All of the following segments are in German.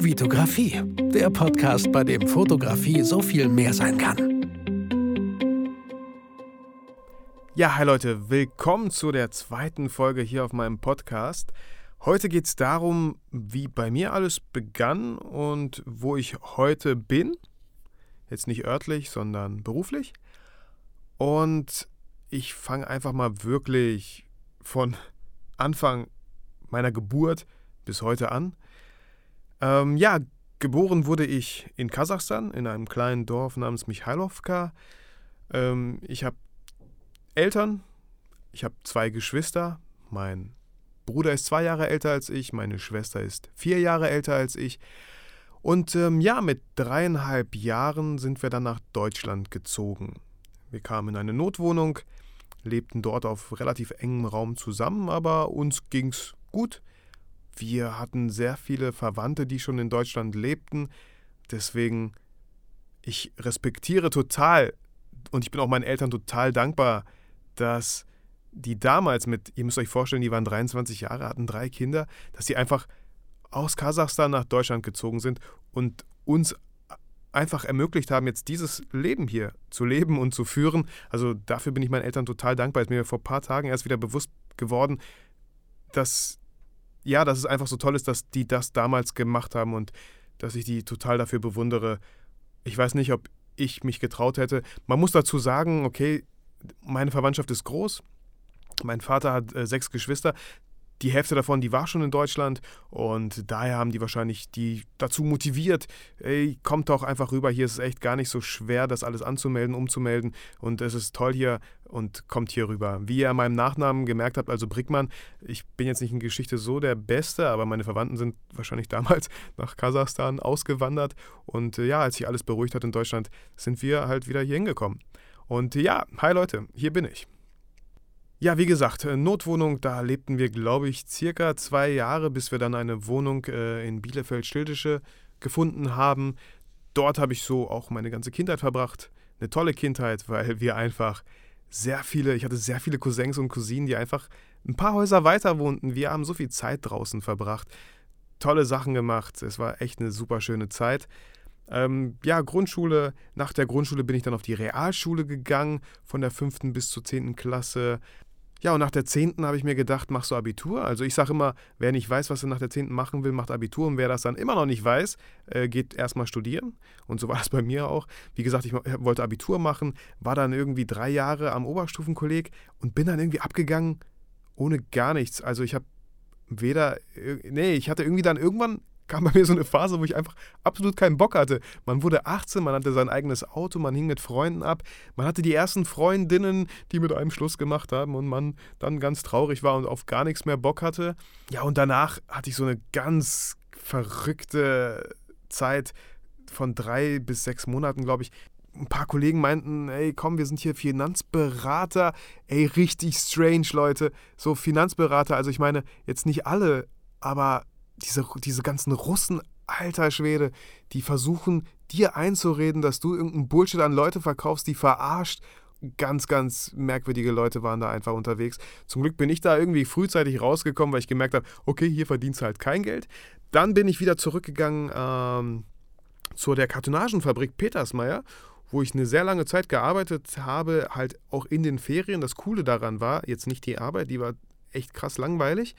Vitografie, der Podcast, bei dem Fotografie so viel mehr sein kann. Ja, hi Leute, willkommen zu der zweiten Folge hier auf meinem Podcast. Heute geht es darum, wie bei mir alles begann und wo ich heute bin. Jetzt nicht örtlich, sondern beruflich. Und ich fange einfach mal wirklich von Anfang meiner Geburt bis heute an. Ähm, ja, geboren wurde ich in Kasachstan, in einem kleinen Dorf namens Michailovka. Ähm, ich habe Eltern, ich habe zwei Geschwister. Mein Bruder ist zwei Jahre älter als ich, meine Schwester ist vier Jahre älter als ich. Und ähm, ja, mit dreieinhalb Jahren sind wir dann nach Deutschland gezogen. Wir kamen in eine Notwohnung, lebten dort auf relativ engem Raum zusammen, aber uns ging's gut. Wir hatten sehr viele Verwandte, die schon in Deutschland lebten. Deswegen, ich respektiere total und ich bin auch meinen Eltern total dankbar, dass die damals mit, ihr müsst euch vorstellen, die waren 23 Jahre, hatten drei Kinder, dass sie einfach aus Kasachstan nach Deutschland gezogen sind und uns einfach ermöglicht haben, jetzt dieses Leben hier zu leben und zu führen. Also dafür bin ich meinen Eltern total dankbar. Ist mir vor ein paar Tagen erst wieder bewusst geworden, dass ja, dass es einfach so toll ist, dass die das damals gemacht haben und dass ich die total dafür bewundere. Ich weiß nicht, ob ich mich getraut hätte. Man muss dazu sagen, okay, meine Verwandtschaft ist groß. Mein Vater hat äh, sechs Geschwister die Hälfte davon, die war schon in Deutschland und daher haben die wahrscheinlich die dazu motiviert, ey, kommt doch einfach rüber, hier ist es echt gar nicht so schwer, das alles anzumelden, umzumelden und es ist toll hier und kommt hier rüber. Wie ihr an meinem Nachnamen gemerkt habt, also Brickmann, ich bin jetzt nicht in Geschichte so der Beste, aber meine Verwandten sind wahrscheinlich damals nach Kasachstan ausgewandert und äh, ja, als sich alles beruhigt hat in Deutschland, sind wir halt wieder hier hingekommen. Und ja, hi Leute, hier bin ich. Ja, wie gesagt, äh, Notwohnung, da lebten wir, glaube ich, circa zwei Jahre, bis wir dann eine Wohnung äh, in Bielefeld-Stildische gefunden haben. Dort habe ich so auch meine ganze Kindheit verbracht. Eine tolle Kindheit, weil wir einfach sehr viele, ich hatte sehr viele Cousins und Cousinen, die einfach ein paar Häuser weiter wohnten. Wir haben so viel Zeit draußen verbracht, tolle Sachen gemacht. Es war echt eine super schöne Zeit. Ähm, ja, Grundschule. Nach der Grundschule bin ich dann auf die Realschule gegangen, von der fünften bis zur zehnten Klasse. Ja, und nach der 10. habe ich mir gedacht, machst du Abitur? Also ich sage immer, wer nicht weiß, was er nach der 10. machen will, macht Abitur. Und wer das dann immer noch nicht weiß, äh, geht erstmal studieren. Und so war es bei mir auch. Wie gesagt, ich wollte Abitur machen, war dann irgendwie drei Jahre am Oberstufenkolleg und bin dann irgendwie abgegangen ohne gar nichts. Also ich habe weder, äh, nee, ich hatte irgendwie dann irgendwann kam bei mir so eine Phase, wo ich einfach absolut keinen Bock hatte. Man wurde 18, man hatte sein eigenes Auto, man hing mit Freunden ab, man hatte die ersten Freundinnen, die mit einem Schluss gemacht haben und man dann ganz traurig war und auf gar nichts mehr Bock hatte. Ja, und danach hatte ich so eine ganz verrückte Zeit von drei bis sechs Monaten, glaube ich. Ein paar Kollegen meinten, ey, komm, wir sind hier Finanzberater. Ey, richtig strange, Leute. So Finanzberater, also ich meine, jetzt nicht alle, aber diese, diese ganzen Russen, alter Schwede, die versuchen dir einzureden, dass du irgendeinen Bullshit an Leute verkaufst, die verarscht. Ganz, ganz merkwürdige Leute waren da einfach unterwegs. Zum Glück bin ich da irgendwie frühzeitig rausgekommen, weil ich gemerkt habe, okay, hier verdienst du halt kein Geld. Dann bin ich wieder zurückgegangen ähm, zu der Kartonagenfabrik Petersmeier, wo ich eine sehr lange Zeit gearbeitet habe, halt auch in den Ferien. Das Coole daran war, jetzt nicht die Arbeit, die war echt krass langweilig,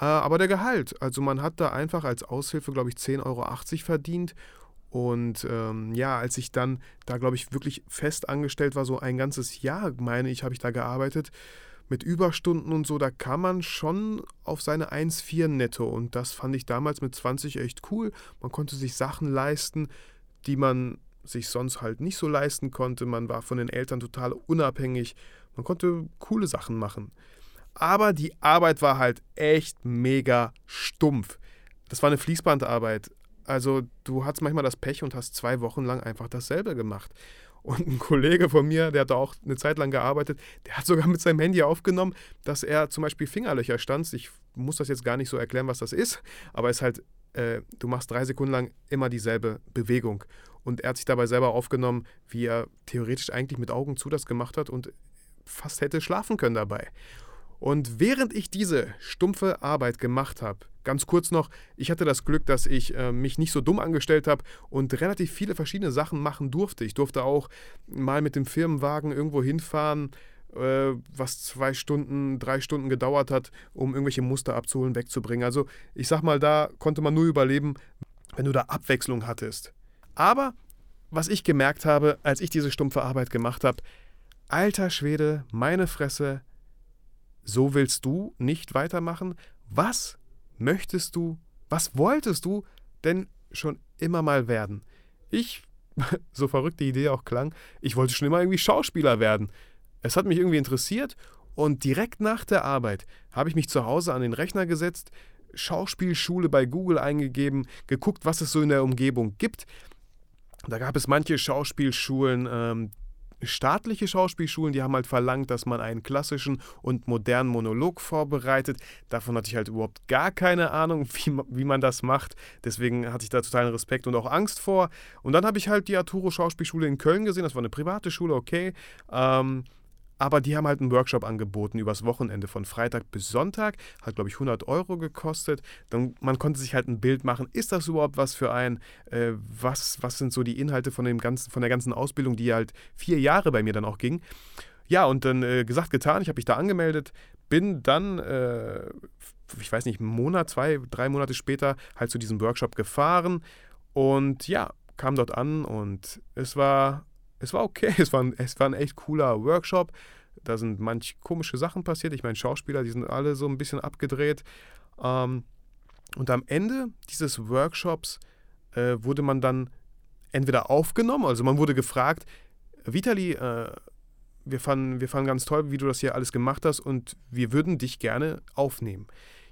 äh, aber der Gehalt, also man hat da einfach als Aushilfe, glaube ich, 10,80 Euro verdient. Und ähm, ja, als ich dann da, glaube ich, wirklich fest angestellt war, so ein ganzes Jahr, meine ich, habe ich da gearbeitet, mit Überstunden und so, da kam man schon auf seine 1,4 netto. Und das fand ich damals mit 20 echt cool. Man konnte sich Sachen leisten, die man sich sonst halt nicht so leisten konnte. Man war von den Eltern total unabhängig. Man konnte coole Sachen machen. Aber die Arbeit war halt echt mega stumpf. Das war eine Fließbandarbeit. Also du hattest manchmal das Pech und hast zwei Wochen lang einfach dasselbe gemacht. Und ein Kollege von mir, der hat da auch eine Zeit lang gearbeitet, der hat sogar mit seinem Handy aufgenommen, dass er zum Beispiel Fingerlöcher stanzt. Ich muss das jetzt gar nicht so erklären, was das ist, aber es ist halt, äh, du machst drei Sekunden lang immer dieselbe Bewegung. Und er hat sich dabei selber aufgenommen, wie er theoretisch eigentlich mit Augen zu das gemacht hat und fast hätte schlafen können dabei. Und während ich diese stumpfe Arbeit gemacht habe, ganz kurz noch, ich hatte das Glück, dass ich äh, mich nicht so dumm angestellt habe und relativ viele verschiedene Sachen machen durfte. Ich durfte auch mal mit dem Firmenwagen irgendwo hinfahren, äh, was zwei Stunden, drei Stunden gedauert hat, um irgendwelche Muster abzuholen, wegzubringen. Also ich sag mal, da konnte man nur überleben, wenn du da Abwechslung hattest. Aber was ich gemerkt habe, als ich diese stumpfe Arbeit gemacht habe, alter Schwede, meine Fresse, so willst du nicht weitermachen? Was möchtest du, was wolltest du denn schon immer mal werden? Ich, so verrückt die Idee auch klang, ich wollte schon immer irgendwie Schauspieler werden. Es hat mich irgendwie interessiert und direkt nach der Arbeit habe ich mich zu Hause an den Rechner gesetzt, Schauspielschule bei Google eingegeben, geguckt, was es so in der Umgebung gibt. Da gab es manche Schauspielschulen, ähm, staatliche Schauspielschulen, die haben halt verlangt, dass man einen klassischen und modernen Monolog vorbereitet. Davon hatte ich halt überhaupt gar keine Ahnung, wie, wie man das macht. Deswegen hatte ich da totalen Respekt und auch Angst vor. Und dann habe ich halt die Arturo Schauspielschule in Köln gesehen. Das war eine private Schule, okay. Ähm, aber die haben halt einen Workshop angeboten übers Wochenende von Freitag bis Sonntag. Hat, glaube ich, 100 Euro gekostet. Dann, man konnte sich halt ein Bild machen. Ist das überhaupt was für ein? Äh, was, was sind so die Inhalte von, dem ganzen, von der ganzen Ausbildung, die halt vier Jahre bei mir dann auch ging? Ja, und dann äh, gesagt, getan. Ich habe mich da angemeldet. Bin dann, äh, ich weiß nicht, einen Monat, zwei, drei Monate später halt zu diesem Workshop gefahren. Und ja, kam dort an und es war es war okay, es war, ein, es war ein echt cooler Workshop. Da sind manch komische Sachen passiert. Ich meine, Schauspieler, die sind alle so ein bisschen abgedreht. Ähm, und am Ende dieses Workshops äh, wurde man dann entweder aufgenommen, also man wurde gefragt, Vitali, äh, wir, fanden, wir fanden ganz toll, wie du das hier alles gemacht hast und wir würden dich gerne aufnehmen.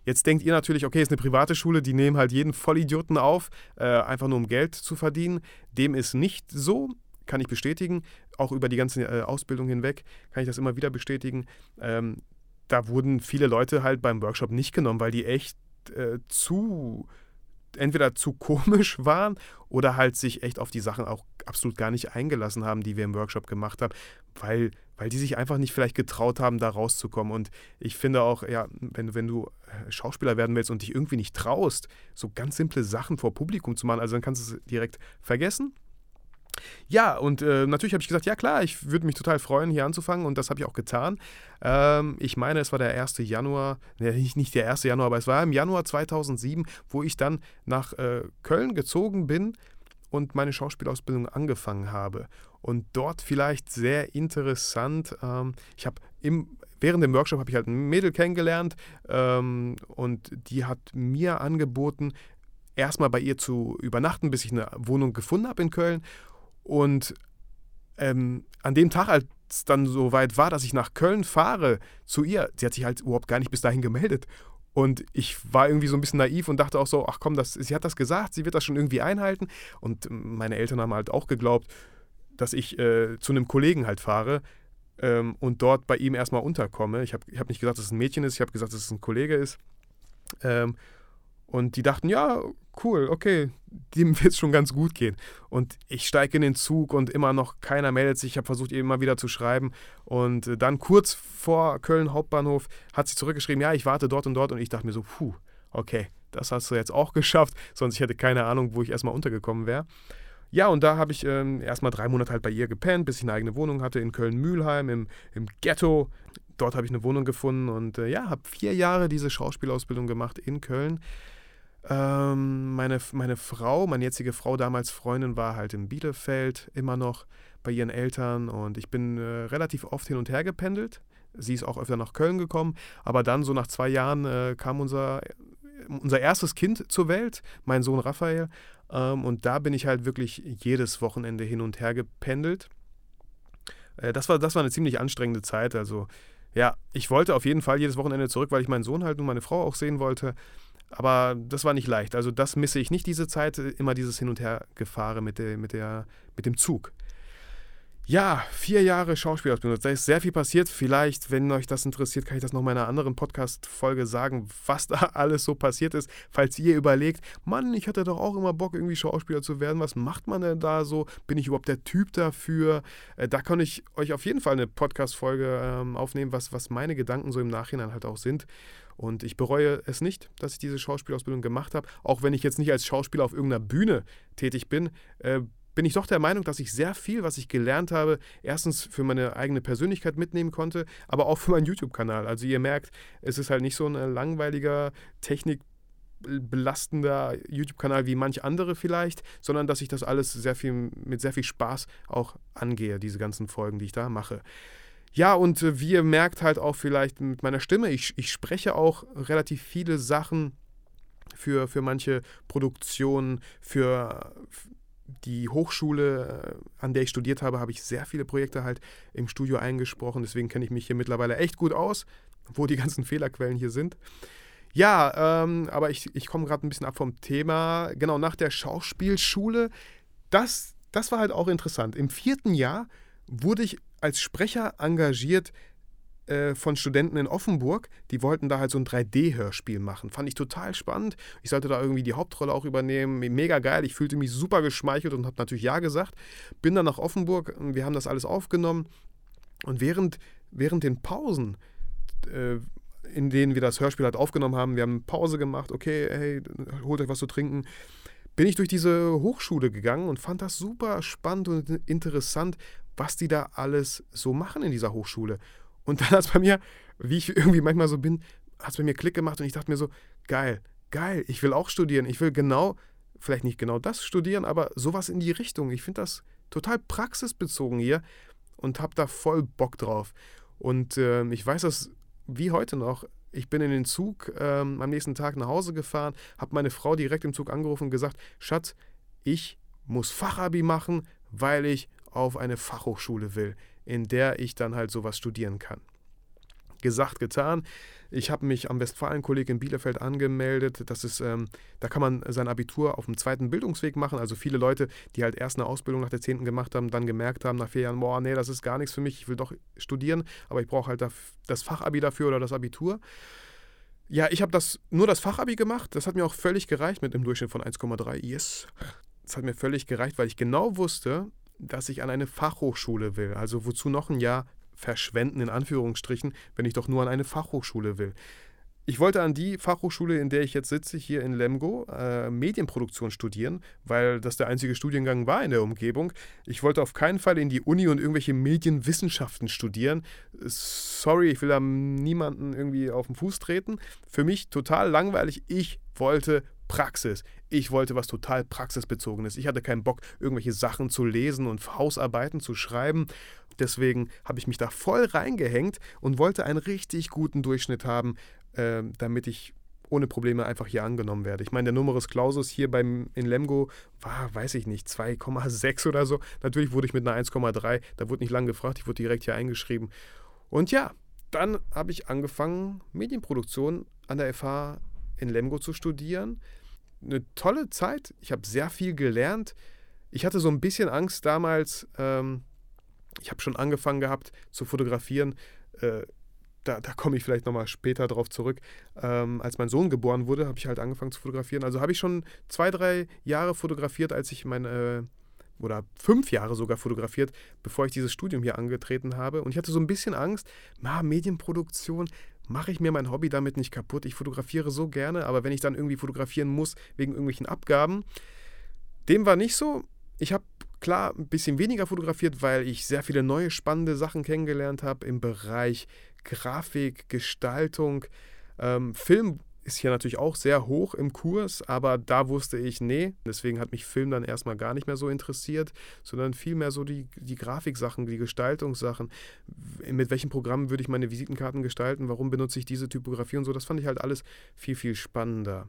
Jetzt denkt ihr natürlich, okay, ist eine private Schule, die nehmen halt jeden Vollidioten auf, äh, einfach nur um Geld zu verdienen. Dem ist nicht so kann ich bestätigen, auch über die ganze äh, Ausbildung hinweg kann ich das immer wieder bestätigen. Ähm, da wurden viele Leute halt beim Workshop nicht genommen, weil die echt äh, zu entweder zu komisch waren oder halt sich echt auf die Sachen auch absolut gar nicht eingelassen haben, die wir im Workshop gemacht haben, weil, weil die sich einfach nicht vielleicht getraut haben, da rauszukommen. Und ich finde auch, ja, wenn, wenn du äh, Schauspieler werden willst und dich irgendwie nicht traust, so ganz simple Sachen vor Publikum zu machen, also dann kannst du es direkt vergessen. Ja, und äh, natürlich habe ich gesagt, ja klar, ich würde mich total freuen, hier anzufangen und das habe ich auch getan. Ähm, ich meine, es war der 1. Januar, ne, nicht, nicht der 1. Januar, aber es war im Januar 2007, wo ich dann nach äh, Köln gezogen bin und meine Schauspielausbildung angefangen habe. Und dort vielleicht sehr interessant, ähm, ich habe im, während dem Workshop habe ich halt ein Mädel kennengelernt ähm, und die hat mir angeboten, erstmal bei ihr zu übernachten, bis ich eine Wohnung gefunden habe in Köln. Und ähm, an dem Tag, als dann so weit war, dass ich nach Köln fahre zu ihr, sie hat sich halt überhaupt gar nicht bis dahin gemeldet. Und ich war irgendwie so ein bisschen naiv und dachte auch so, ach komm, das, sie hat das gesagt, sie wird das schon irgendwie einhalten. Und meine Eltern haben halt auch geglaubt, dass ich äh, zu einem Kollegen halt fahre ähm, und dort bei ihm erstmal unterkomme. Ich habe ich hab nicht gesagt, dass es ein Mädchen ist, ich habe gesagt, dass es ein Kollege ist. Ähm, und die dachten, ja, cool, okay, dem wird es schon ganz gut gehen. Und ich steige in den Zug und immer noch keiner meldet sich. Ich habe versucht, ihr immer wieder zu schreiben. Und äh, dann kurz vor Köln Hauptbahnhof hat sie zurückgeschrieben, ja, ich warte dort und dort. Und ich dachte mir so, puh, okay, das hast du jetzt auch geschafft. Sonst ich hätte keine Ahnung, wo ich erstmal untergekommen wäre. Ja, und da habe ich ähm, erstmal drei Monate halt bei ihr gepennt, bis ich eine eigene Wohnung hatte in Köln-Mühlheim, im, im Ghetto. Dort habe ich eine Wohnung gefunden und äh, ja, habe vier Jahre diese Schauspielausbildung gemacht in Köln. Ähm, meine, meine Frau, meine jetzige Frau, damals Freundin, war halt in Bielefeld immer noch bei ihren Eltern und ich bin äh, relativ oft hin und her gependelt. Sie ist auch öfter nach Köln gekommen, aber dann so nach zwei Jahren äh, kam unser, unser erstes Kind zur Welt, mein Sohn Raphael. Ähm, und da bin ich halt wirklich jedes Wochenende hin und her gependelt. Äh, das, war, das war eine ziemlich anstrengende Zeit. Also ja, ich wollte auf jeden Fall jedes Wochenende zurück, weil ich meinen Sohn halt und meine Frau auch sehen wollte. Aber das war nicht leicht. Also das misse ich nicht diese Zeit, immer dieses Hin- und Hergefahre mit, der, mit, der, mit dem Zug. Ja, vier Jahre Schauspielausbildung. Da ist sehr viel passiert. Vielleicht, wenn euch das interessiert, kann ich das noch in einer anderen Podcast-Folge sagen, was da alles so passiert ist. Falls ihr überlegt, Mann, ich hatte doch auch immer Bock, irgendwie Schauspieler zu werden. Was macht man denn da so? Bin ich überhaupt der Typ dafür? Äh, da kann ich euch auf jeden Fall eine Podcast-Folge ähm, aufnehmen, was, was meine Gedanken so im Nachhinein halt auch sind. Und ich bereue es nicht, dass ich diese Schauspielausbildung gemacht habe. Auch wenn ich jetzt nicht als Schauspieler auf irgendeiner Bühne tätig bin, äh, bin ich doch der Meinung, dass ich sehr viel, was ich gelernt habe, erstens für meine eigene Persönlichkeit mitnehmen konnte, aber auch für meinen YouTube-Kanal. Also ihr merkt, es ist halt nicht so ein langweiliger technikbelastender YouTube-Kanal wie manch andere vielleicht, sondern dass ich das alles sehr viel mit sehr viel Spaß auch angehe, diese ganzen Folgen, die ich da mache. Ja, und äh, wie ihr merkt halt auch vielleicht mit meiner Stimme, ich, ich spreche auch relativ viele Sachen für, für manche Produktionen, für die Hochschule, äh, an der ich studiert habe, habe ich sehr viele Projekte halt im Studio eingesprochen. Deswegen kenne ich mich hier mittlerweile echt gut aus, wo die ganzen Fehlerquellen hier sind. Ja, ähm, aber ich, ich komme gerade ein bisschen ab vom Thema. Genau, nach der Schauspielschule, das, das war halt auch interessant. Im vierten Jahr wurde ich als Sprecher engagiert äh, von Studenten in Offenburg, die wollten da halt so ein 3D-Hörspiel machen. Fand ich total spannend. Ich sollte da irgendwie die Hauptrolle auch übernehmen. Mega geil. Ich fühlte mich super geschmeichelt und habe natürlich Ja gesagt. Bin dann nach Offenburg. Wir haben das alles aufgenommen. Und während, während den Pausen, äh, in denen wir das Hörspiel halt aufgenommen haben, wir haben Pause gemacht. Okay, hey, holt euch was zu trinken bin ich durch diese Hochschule gegangen und fand das super spannend und interessant, was die da alles so machen in dieser Hochschule. Und dann hat es bei mir, wie ich irgendwie manchmal so bin, hat es bei mir Klick gemacht und ich dachte mir so, geil, geil, ich will auch studieren. Ich will genau, vielleicht nicht genau das studieren, aber sowas in die Richtung. Ich finde das total praxisbezogen hier und habe da voll Bock drauf. Und äh, ich weiß das wie heute noch. Ich bin in den Zug ähm, am nächsten Tag nach Hause gefahren, habe meine Frau direkt im Zug angerufen und gesagt, Schatz, ich muss Fachabi machen, weil ich auf eine Fachhochschule will in der ich dann halt sowas studieren kann. Gesagt, getan. Ich habe mich am Westfalenkolleg in Bielefeld angemeldet. Das ist, ähm, da kann man sein Abitur auf dem zweiten Bildungsweg machen. Also viele Leute, die halt erst eine Ausbildung nach der 10. gemacht haben, dann gemerkt haben nach vier Jahren, boah, nee, das ist gar nichts für mich, ich will doch studieren, aber ich brauche halt das Fachabi dafür oder das Abitur. Ja, ich habe das nur das Fachabi gemacht. Das hat mir auch völlig gereicht mit einem Durchschnitt von 1,3. Yes. Das hat mir völlig gereicht, weil ich genau wusste, dass ich an eine Fachhochschule will. Also wozu noch ein Jahr verschwenden, in Anführungsstrichen, wenn ich doch nur an eine Fachhochschule will. Ich wollte an die Fachhochschule, in der ich jetzt sitze, hier in Lemgo, äh, Medienproduktion studieren, weil das der einzige Studiengang war in der Umgebung. Ich wollte auf keinen Fall in die Uni und irgendwelche Medienwissenschaften studieren. Sorry, ich will da niemanden irgendwie auf den Fuß treten. Für mich total langweilig. Ich wollte Praxis. Ich wollte was total praxisbezogenes. Ich hatte keinen Bock, irgendwelche Sachen zu lesen und Hausarbeiten zu schreiben. Deswegen habe ich mich da voll reingehängt und wollte einen richtig guten Durchschnitt haben, äh, damit ich ohne Probleme einfach hier angenommen werde. Ich meine, der Numerus Clausus hier beim, in Lemgo war, weiß ich nicht, 2,6 oder so. Natürlich wurde ich mit einer 1,3, da wurde nicht lange gefragt, ich wurde direkt hier eingeschrieben. Und ja, dann habe ich angefangen, Medienproduktion an der FH in Lemgo zu studieren eine tolle Zeit. Ich habe sehr viel gelernt. Ich hatte so ein bisschen Angst damals. Ähm, ich habe schon angefangen gehabt zu fotografieren. Äh, da, da komme ich vielleicht nochmal später drauf zurück. Ähm, als mein Sohn geboren wurde, habe ich halt angefangen zu fotografieren. Also habe ich schon zwei, drei Jahre fotografiert, als ich mein, äh, oder fünf Jahre sogar fotografiert, bevor ich dieses Studium hier angetreten habe. Und ich hatte so ein bisschen Angst, na, Medienproduktion, mache ich mir mein Hobby damit nicht kaputt. Ich fotografiere so gerne, aber wenn ich dann irgendwie fotografieren muss wegen irgendwelchen Abgaben, dem war nicht so. Ich habe klar ein bisschen weniger fotografiert, weil ich sehr viele neue spannende Sachen kennengelernt habe im Bereich Grafik, Gestaltung, ähm, Film ist hier natürlich auch sehr hoch im Kurs, aber da wusste ich, nee, deswegen hat mich Film dann erstmal gar nicht mehr so interessiert, sondern vielmehr so die, die Grafiksachen, die Gestaltungssachen. Mit welchen Programmen würde ich meine Visitenkarten gestalten? Warum benutze ich diese Typografie und so? Das fand ich halt alles viel, viel spannender.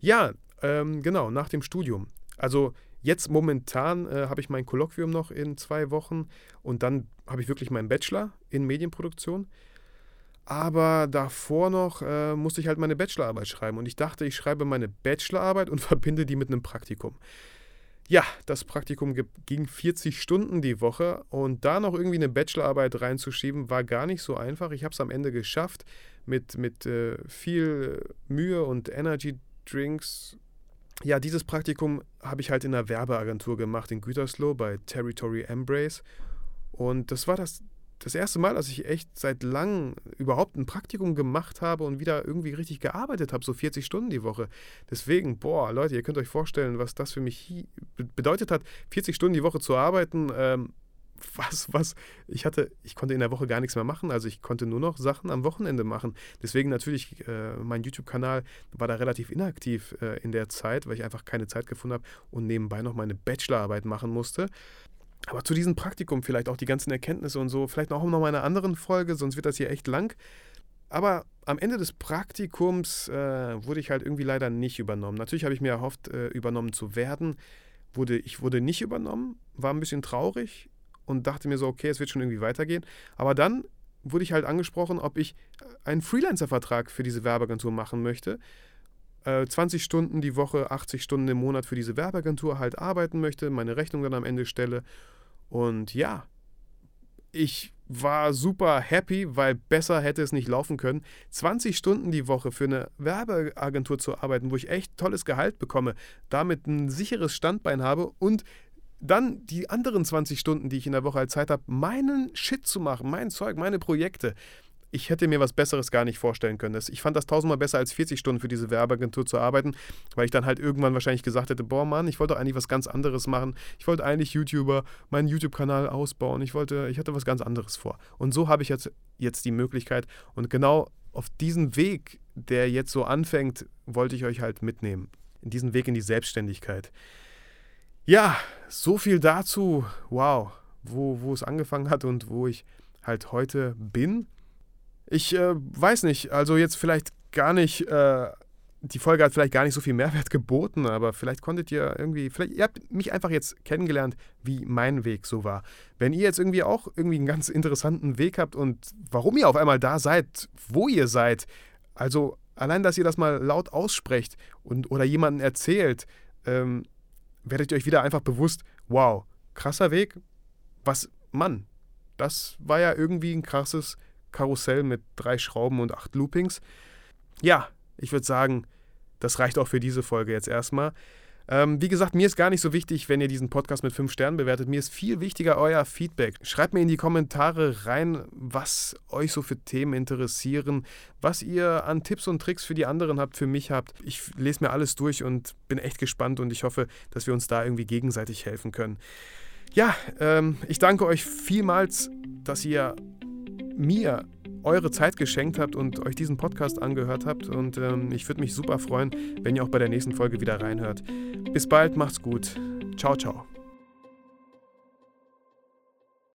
Ja, ähm, genau, nach dem Studium. Also jetzt momentan äh, habe ich mein Kolloquium noch in zwei Wochen und dann habe ich wirklich meinen Bachelor in Medienproduktion. Aber davor noch äh, musste ich halt meine Bachelorarbeit schreiben. Und ich dachte, ich schreibe meine Bachelorarbeit und verbinde die mit einem Praktikum. Ja, das Praktikum ging 40 Stunden die Woche und da noch irgendwie eine Bachelorarbeit reinzuschieben, war gar nicht so einfach. Ich habe es am Ende geschafft mit, mit äh, viel Mühe und Energy Drinks. Ja, dieses Praktikum habe ich halt in einer Werbeagentur gemacht in Gütersloh bei Territory Embrace. Und das war das das erste Mal, dass ich echt seit langem überhaupt ein Praktikum gemacht habe und wieder irgendwie richtig gearbeitet habe, so 40 Stunden die Woche. Deswegen, boah, Leute, ihr könnt euch vorstellen, was das für mich bedeutet hat, 40 Stunden die Woche zu arbeiten. Ähm, was, was, ich hatte, ich konnte in der Woche gar nichts mehr machen, also ich konnte nur noch Sachen am Wochenende machen. Deswegen natürlich, äh, mein YouTube-Kanal war da relativ inaktiv äh, in der Zeit, weil ich einfach keine Zeit gefunden habe und nebenbei noch meine Bachelorarbeit machen musste. Aber zu diesem Praktikum vielleicht auch die ganzen Erkenntnisse und so, vielleicht auch noch mal eine andere Folge, sonst wird das hier echt lang. Aber am Ende des Praktikums äh, wurde ich halt irgendwie leider nicht übernommen. Natürlich habe ich mir erhofft, äh, übernommen zu werden. Wurde, ich wurde nicht übernommen, war ein bisschen traurig und dachte mir so, okay, es wird schon irgendwie weitergehen. Aber dann wurde ich halt angesprochen, ob ich einen Freelancer-Vertrag für diese Werbeagentur machen möchte. 20 äh, Stunden die Woche, 80 Stunden im Monat für diese Werbeagentur halt arbeiten möchte, meine Rechnung dann am Ende stelle. Und ja, ich war super happy, weil besser hätte es nicht laufen können. 20 Stunden die Woche für eine Werbeagentur zu arbeiten, wo ich echt tolles Gehalt bekomme, damit ein sicheres Standbein habe und dann die anderen 20 Stunden, die ich in der Woche als Zeit habe, meinen Shit zu machen, mein Zeug, meine Projekte ich hätte mir was Besseres gar nicht vorstellen können. Ich fand das tausendmal besser, als 40 Stunden für diese Werbeagentur zu arbeiten, weil ich dann halt irgendwann wahrscheinlich gesagt hätte, boah Mann, ich wollte eigentlich was ganz anderes machen. Ich wollte eigentlich YouTuber, meinen YouTube-Kanal ausbauen. Ich wollte, ich hatte was ganz anderes vor. Und so habe ich jetzt, jetzt die Möglichkeit. Und genau auf diesen Weg, der jetzt so anfängt, wollte ich euch halt mitnehmen. In diesen Weg in die Selbstständigkeit. Ja, so viel dazu. Wow, wo, wo es angefangen hat und wo ich halt heute bin. Ich äh, weiß nicht, also jetzt vielleicht gar nicht, äh, die Folge hat vielleicht gar nicht so viel Mehrwert geboten, aber vielleicht konntet ihr irgendwie, vielleicht, ihr habt mich einfach jetzt kennengelernt, wie mein Weg so war. Wenn ihr jetzt irgendwie auch irgendwie einen ganz interessanten Weg habt und warum ihr auf einmal da seid, wo ihr seid, also allein, dass ihr das mal laut aussprecht und oder jemanden erzählt, ähm, werdet ihr euch wieder einfach bewusst, wow, krasser Weg, was, Mann, das war ja irgendwie ein krasses Karussell mit drei Schrauben und acht Loopings. Ja, ich würde sagen, das reicht auch für diese Folge jetzt erstmal. Ähm, wie gesagt, mir ist gar nicht so wichtig, wenn ihr diesen Podcast mit fünf Sternen bewertet. Mir ist viel wichtiger euer Feedback. Schreibt mir in die Kommentare rein, was euch so für Themen interessieren, was ihr an Tipps und Tricks für die anderen habt, für mich habt. Ich lese mir alles durch und bin echt gespannt und ich hoffe, dass wir uns da irgendwie gegenseitig helfen können. Ja, ähm, ich danke euch vielmals, dass ihr mir eure Zeit geschenkt habt und euch diesen Podcast angehört habt. Und ähm, ich würde mich super freuen, wenn ihr auch bei der nächsten Folge wieder reinhört. Bis bald, macht's gut. Ciao, ciao.